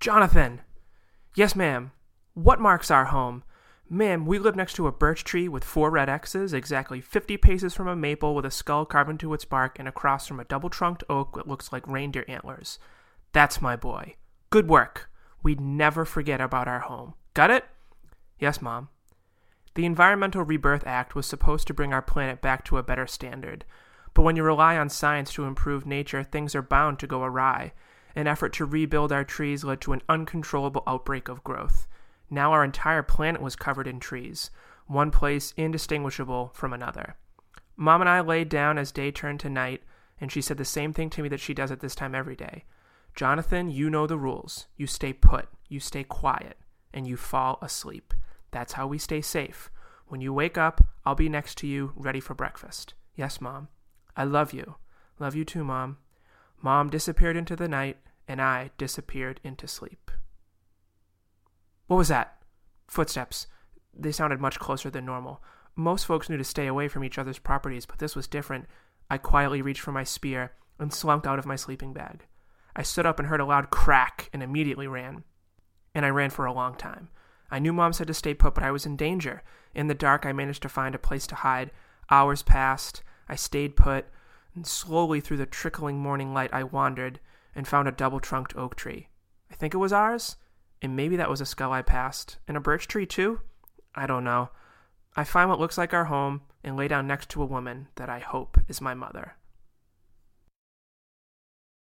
Jonathan! Yes, ma'am. What marks our home? Ma'am, we live next to a birch tree with four red X's, exactly 50 paces from a maple with a skull carved into its bark, and across from a double trunked oak that looks like reindeer antlers. That's my boy. Good work. We'd never forget about our home. Got it? Yes, Mom. The Environmental Rebirth Act was supposed to bring our planet back to a better standard. But when you rely on science to improve nature, things are bound to go awry. An effort to rebuild our trees led to an uncontrollable outbreak of growth. Now our entire planet was covered in trees, one place indistinguishable from another. Mom and I laid down as day turned to night, and she said the same thing to me that she does at this time every day. Jonathan, you know the rules. You stay put, you stay quiet, and you fall asleep. That's how we stay safe. When you wake up, I'll be next to you, ready for breakfast. Yes, Mom. I love you. Love you too, Mom. Mom disappeared into the night, and I disappeared into sleep. What was that? Footsteps. They sounded much closer than normal. Most folks knew to stay away from each other's properties, but this was different. I quietly reached for my spear and slunk out of my sleeping bag. I stood up and heard a loud crack and immediately ran. And I ran for a long time. I knew Mom said to stay put, but I was in danger. In the dark, I managed to find a place to hide. Hours passed. I stayed put, and slowly through the trickling morning light, I wandered and found a double trunked oak tree. I think it was ours, and maybe that was a skull I passed. And a birch tree, too? I don't know. I find what looks like our home and lay down next to a woman that I hope is my mother.